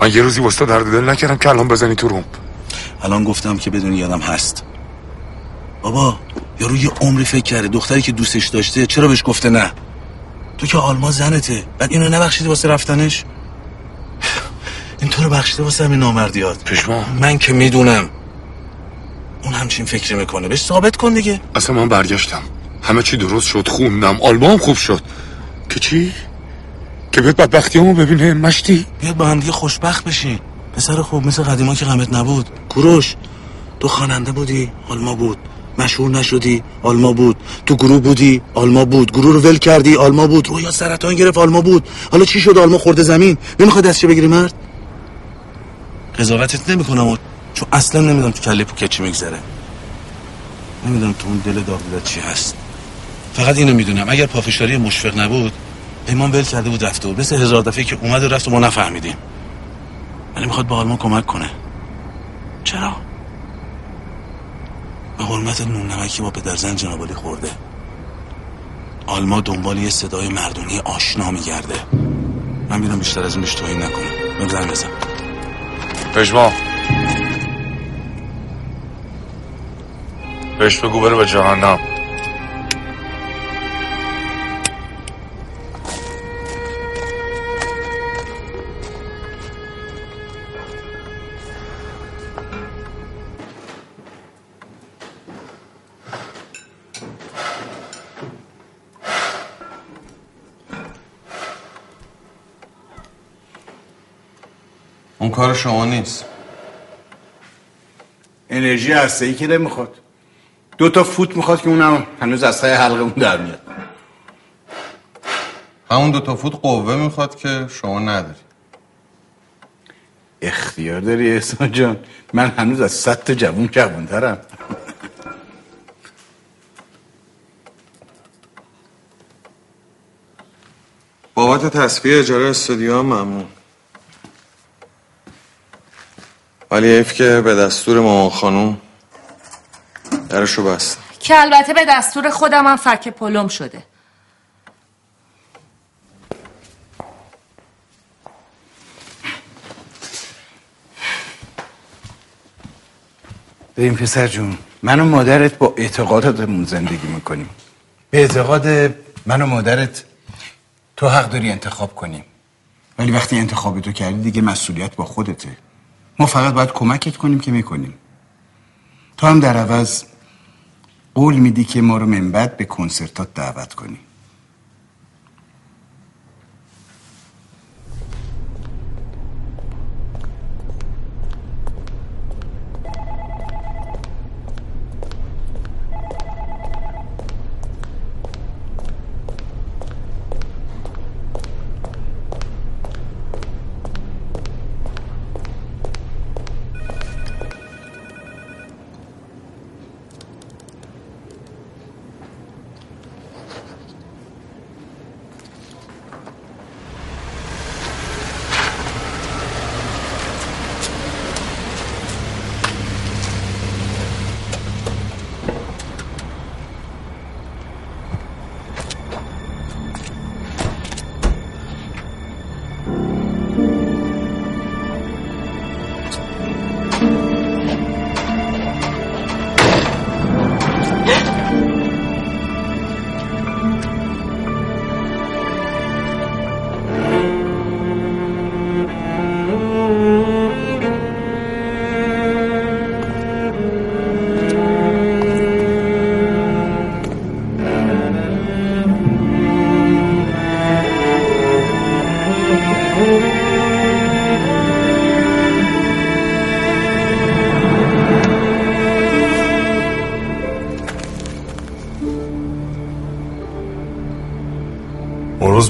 Speaker 9: من یه روزی واسه درد دل نکردم که الان بزنی تو روم.
Speaker 17: الان گفتم که بدون یادم هست. بابا یارو یه عمری فکر کرده دختری که دوستش داشته چرا بهش گفته نه؟ تو که آلما زنته بعد اینو نبخشیدی واسه رفتنش؟ این تو رو بخشیده واسه همین نامردیات.
Speaker 9: پشما.
Speaker 17: من که می‌دونم. اون همچین فکر می‌کنه. بهش ثابت کن دیگه.
Speaker 9: اصلا من برگشتم. همه چی درست شد خوندم. آلبوم خوب شد. که چی؟ که بیاد بدبختیامو ببینه. مشتی.
Speaker 17: بیاد با هم دیگه خوشبخت بشین. پسر خوب مثل قدیما که غمت نبود. کوروش تو خواننده بودی آلما بود. مشهور نشدی؟ آلما بود. تو گروه بودی؟ آلما بود. گروه رو ول کردی؟ آلما بود. رویا سرطان گرفت. آلما بود. حالا چی شد؟ آلما خورده زمین. نمی‌خواد دستش بگیری مرد؟ قضاوتت نمی‌کنم چون اصلا نمی‌دونم تو کله پوکت چی میگذره. نمی‌دونم تو اون دل داغ چی هست. فقط اینو می‌دونم. اگر پافشاری مشفق نبود پیمان ول کرده بود رفته بود. مثل هزار دفعه که اومد و رفت و ما نفهمیدیم. ولی می‌خواد به آلمان کمک کنه. چرا؟ به حرمت نون نمکی با پدرزن جنابالی خورده. آلما دنبال یه صدای مردونی آشنا میگرده. من میرم بیشتر از این نکنه. بهم زنگ بزن
Speaker 9: پژمان. بهش بگو بره به جهنم.
Speaker 18: کار شما نیست.
Speaker 21: انرژی هسته ای که نمی‌خواد. دو تا فوت می‌خواد که اونم هنوز از تای حلقه اون در میاد.
Speaker 18: همون دو تا فوت قوه می‌خواد که شما نداری.
Speaker 21: اختیار داری احسان جان. من هنوز از صد تا جوون جوونترم
Speaker 18: بابت تصفیه اجاره استودیو ممنون. ولی حیف که به دستور مامان خانوم درشو بست.
Speaker 22: که البته به دستور خودم هم فک پلم شده.
Speaker 21: ببین پسر جون من و مادرت با اعتقاداتمون زندگی می‌کنیم. به اعتقاد من و مادرت تو حق داری انتخاب کنیم. ولی وقتی انتخاب تو کردی دیگه مسئولیت با خودته. ما فقط باید کمکت کنیم که می‌کنیم. تو هم در عوض قول میدی که ما رو من بعد به کنسرتات دعوت کنی.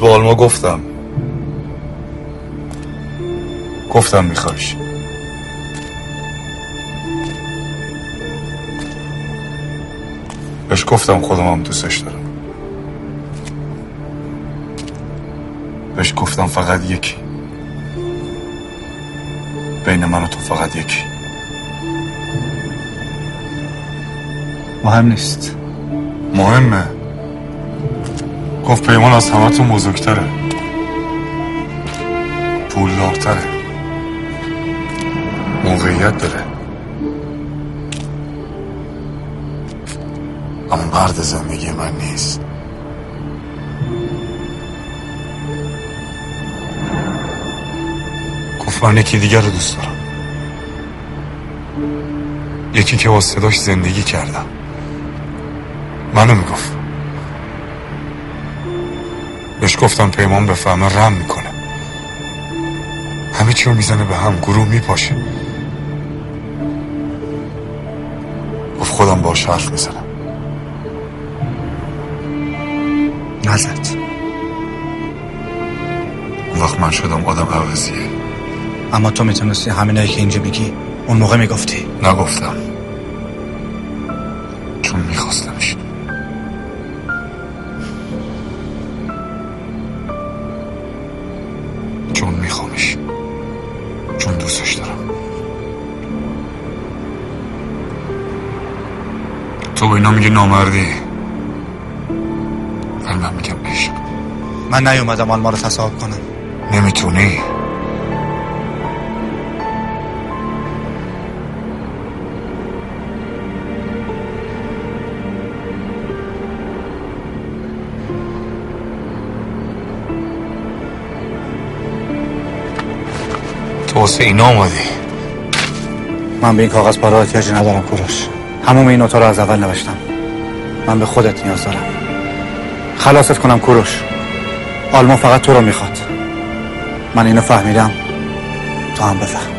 Speaker 9: با آلما گفتم. گفتم میخوایش بهش گفتم خودم هم دوستش دارم. بهش گفتم فقط یکی. بین من و تو فقط یکی.
Speaker 14: مهم نیست.
Speaker 9: مهمه. گفت پیمان از همه تو بزرگتره. پولدارتره. موقعیت داره. اما مرد زندگی من نیست. گفت من یکی دیگر رو دوست دارم. یکی که با صداش زندگی کردم. منو می‌گفت. بهش گفتم پیمان بفهمه رم می‌کنه. همه چی رو می‌زنه به هم گروه میپاشه. گفت خودم باش حرف می‌زنم.
Speaker 14: نزد.
Speaker 9: اون وقت من شدم آدم عوضیه.
Speaker 14: اما تو می‌تونستی همینایی که اینجا میگی اون موقع می‌گفتی.
Speaker 9: نگفتم. چون میخواستمش. تو به اینا میگی نامردی ولی من میگم عشق
Speaker 14: من نیومدم آلما رو تصاحب کنم.
Speaker 9: نمی‌تونی. تو واسه اینا اومدی.
Speaker 14: من به این کاغذ پاره احتیاجی ندارم کوروش. هموم این نوتا رو از اول نوشتم. من به خودت نیاز دارم. خلاصت کنم کوروش. آلما فقط تو رو می‌خواد. من اینو فهمیدم. تو هم بفهم.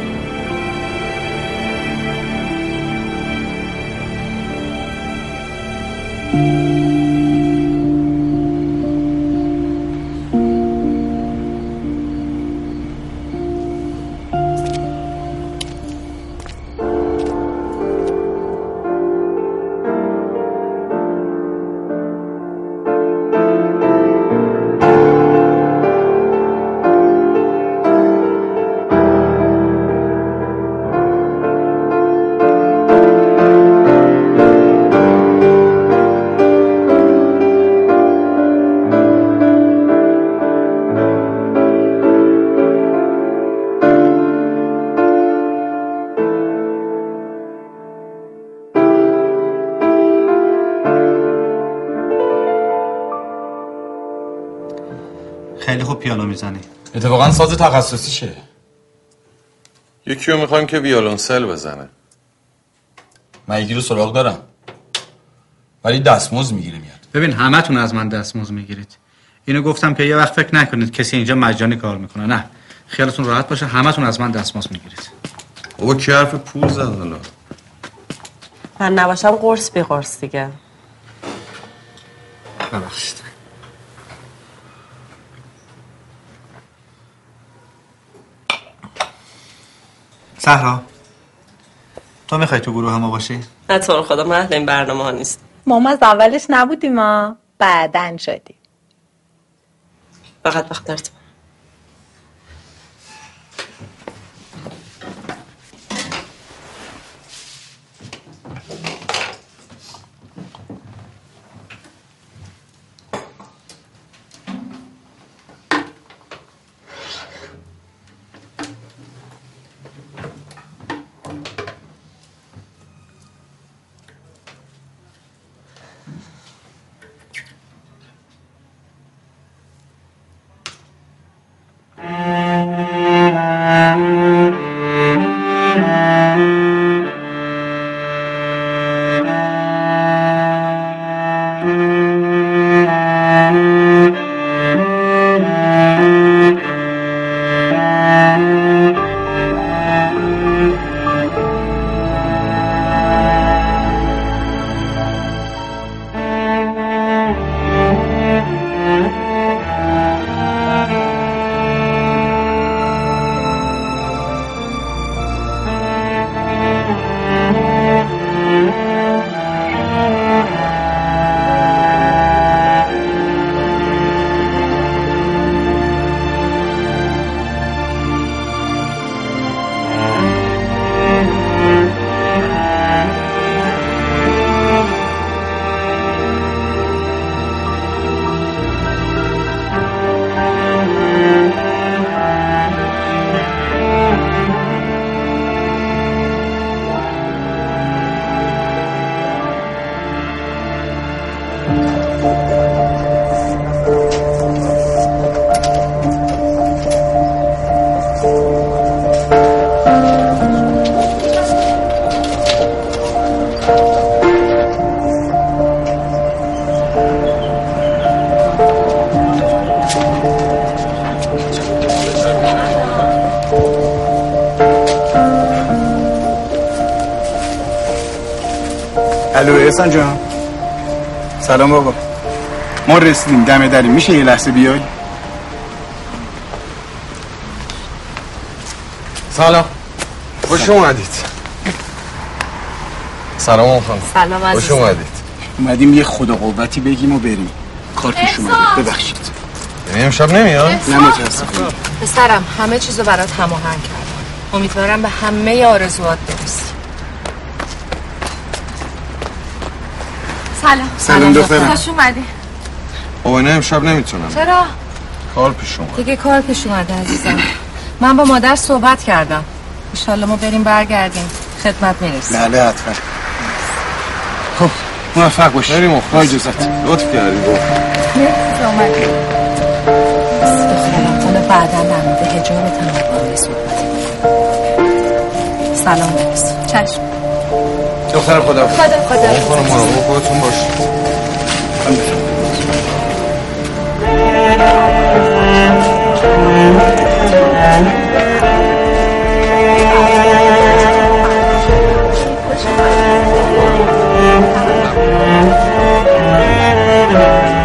Speaker 28: ساز تخصصیشه. یکی رو می‌خوایم که ویولونسل بزنه.
Speaker 17: من یکی رو سراغ دارم. ولی دستمزد می‌گیره میاد.
Speaker 14: ببین همتون از من دستمزد می‌گیرید. اینو گفتم که یه وقت فکر نکنید کسی اینجا مجانی کار می‌کنه. نه خیالتون راحت باشه همتون از من دستمزد می‌گیرید.
Speaker 28: بابا کی حرف پول زد حالا؟
Speaker 15: من نباشم قرص بی قرص دیگه.
Speaker 14: ببخشید. صحرا تو می‌خوای تو گروه ما باشی؟
Speaker 15: نه تو رو خدا من اهل این برنامه ها نیست.
Speaker 34: ما از اولش نبودیم ما بعدن شدیم.
Speaker 15: فقط وقت تو.
Speaker 21: احسان جان. سلام بابا. ما رسیدیم. دم دری. میشه یه لحظه بیای؟
Speaker 18: سلام. خوش اومدید. سلام خانم.
Speaker 35: سلام
Speaker 18: خوش اومدید.
Speaker 21: اومدیم یه خدا قوتی بگیم و بریم. کار پیش اومده ببخشید.
Speaker 18: یعنی امشب نمیاد؟
Speaker 21: نه متاسفم
Speaker 13: پسرم همه چیزو برات هماهنگ کردم. امیدوارم به همه آرزوات برسی.
Speaker 36: سلام.
Speaker 18: سلام دخترم.
Speaker 36: خوش اومدی.
Speaker 18: بابا نه امشب نمی‌تونم.
Speaker 13: چرا؟
Speaker 18: کار پیش اومد.
Speaker 13: دیگه کار پیش اومده عزیزم. من با مادر صحبت کردم. ایشالله ما بریم برگردیم. خدمت می‌رسیم.
Speaker 21: بله حتما. خب موفق باش
Speaker 18: خیلی
Speaker 21: با
Speaker 18: مخلص
Speaker 21: اجازت
Speaker 18: لطف کردی. بابا
Speaker 13: دخترم حالا بعدا در مورد هجابت هم صحبت. سلام. برس
Speaker 36: چشم.
Speaker 18: دختر خدا.
Speaker 36: خدا خدا.
Speaker 18: خانم مراقب خودتون باشید
Speaker 9: نگاهم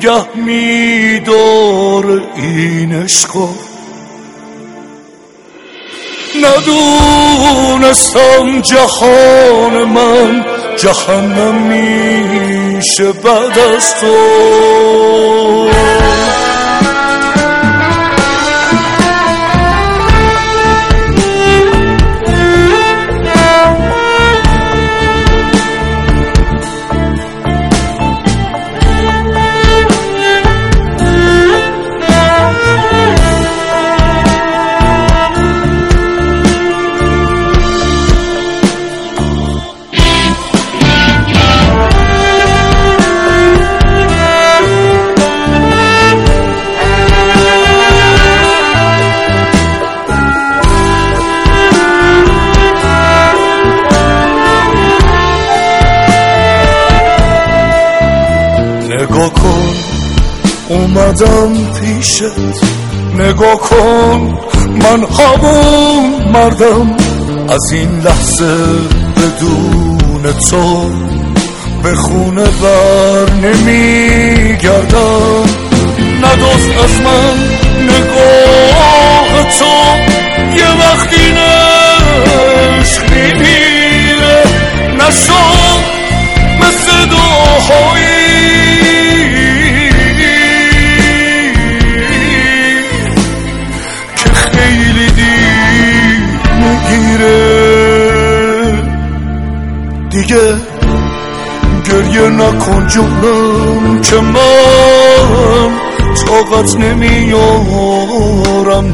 Speaker 9: نگه میدار این عشقا ندونستم جهان من جهنم میشه بعد از تو. اومدم پیشت. نگاه کن من همون مردم. از این لحظه بدون تو به خونه بر نمیگردم. نداز از من نگاه تو. یه وقتی عشق میمیره نشو دیگه. گریه نکن جونم که من طاقت نمیارم.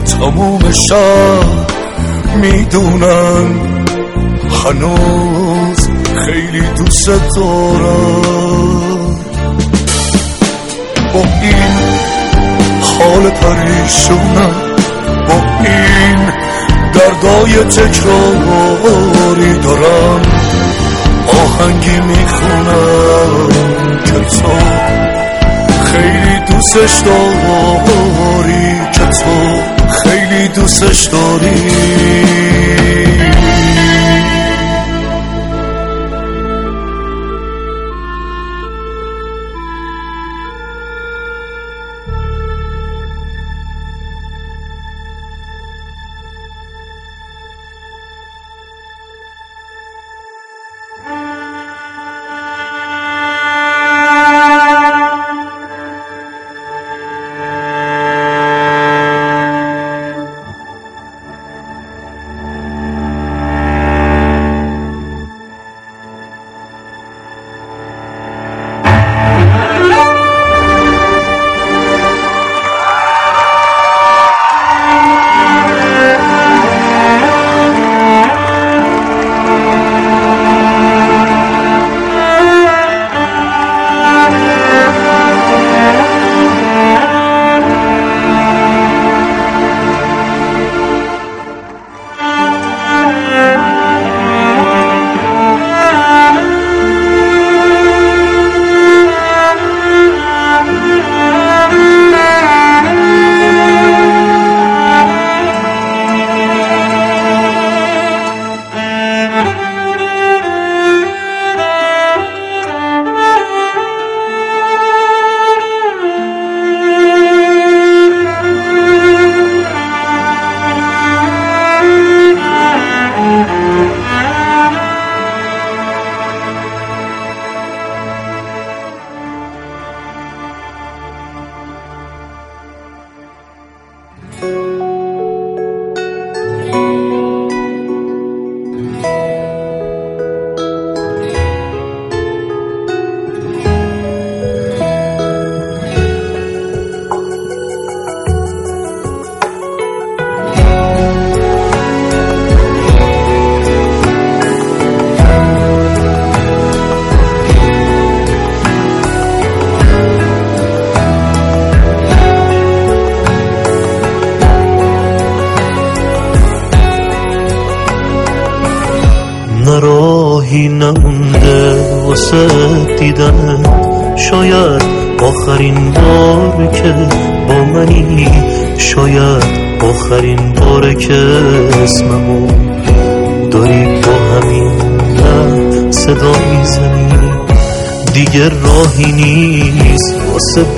Speaker 9: تموم شب. می‌دونن هنوز خیلی دوست دارم. با این حال پریشونم با این دردای تکراری دارم. آهنگی می‌خونم. که تو خیلی دوستش داری. که تو خیلی دوستش داری.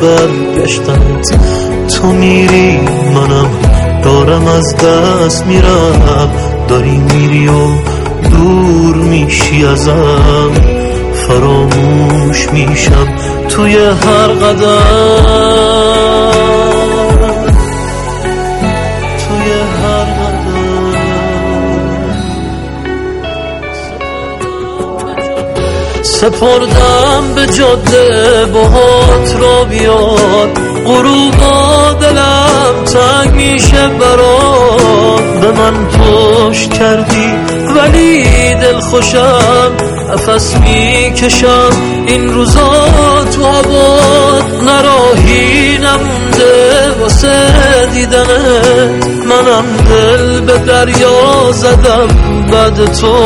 Speaker 37: واسه
Speaker 33: برگشتنت تو میری منم دارم از دست میرم. داری میری و دور میشی ازم. فراموش میشم توی هر قدم. سپردم به جاده باهات را بیاد غروبا دلم تنگ میشه برات. به من پشت کردی ولی دل خوشم نفس می‌کشم. این روزا تو هوات نراهی نمونده واسه دیدنت. منم دل به دریا زدم. بعد تو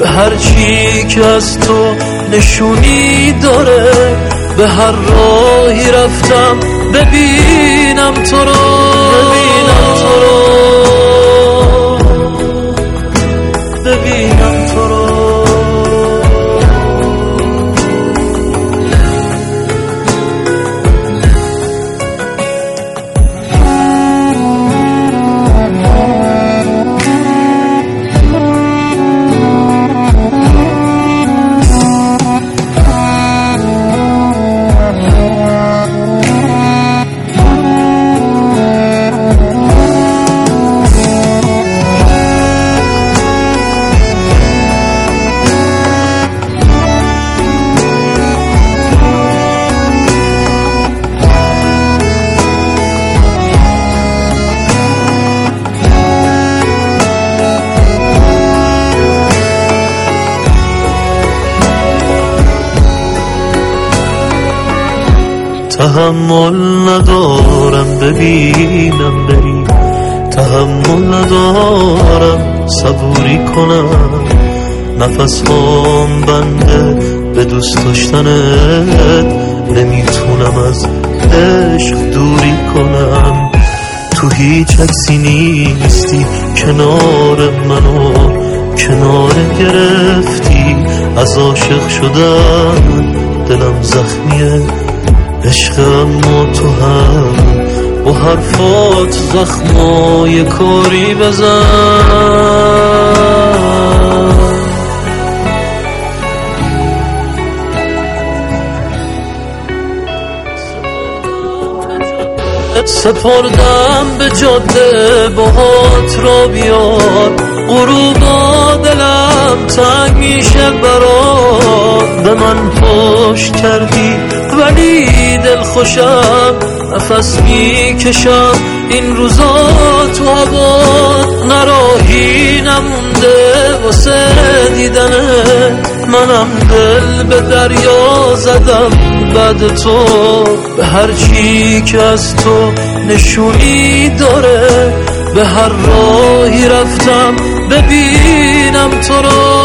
Speaker 33: به هر چی که از تو نشونی داره به هر راهی رفتم ببینم تو رو. ببینم تو رو. ببینم تحمل ندارم ببینم بری تحمل ندارم صبوری کنم نفس هم بنده به دوست داشتنت نمی‌تونم از عشق دوری کنم تو هیچ عکسی نیستی کنار منو کنار گرفتی از عاشق شدن دلم زخمیه عشق اما تو هم با حرفات زخمای کاری بزن. سپردم به جاده باهات را بیار. غروبا دلم تنگ میشه برات. به من پشت کردی ولی دل خوشم نفس می‌کشم. این روزا تو هوا نراهی نمونده واسه دیدنت منم دل به دریا زدم. بعد تو به هر چی که از تو نشونی داره به هر راهی رفتم. ببینم تو رو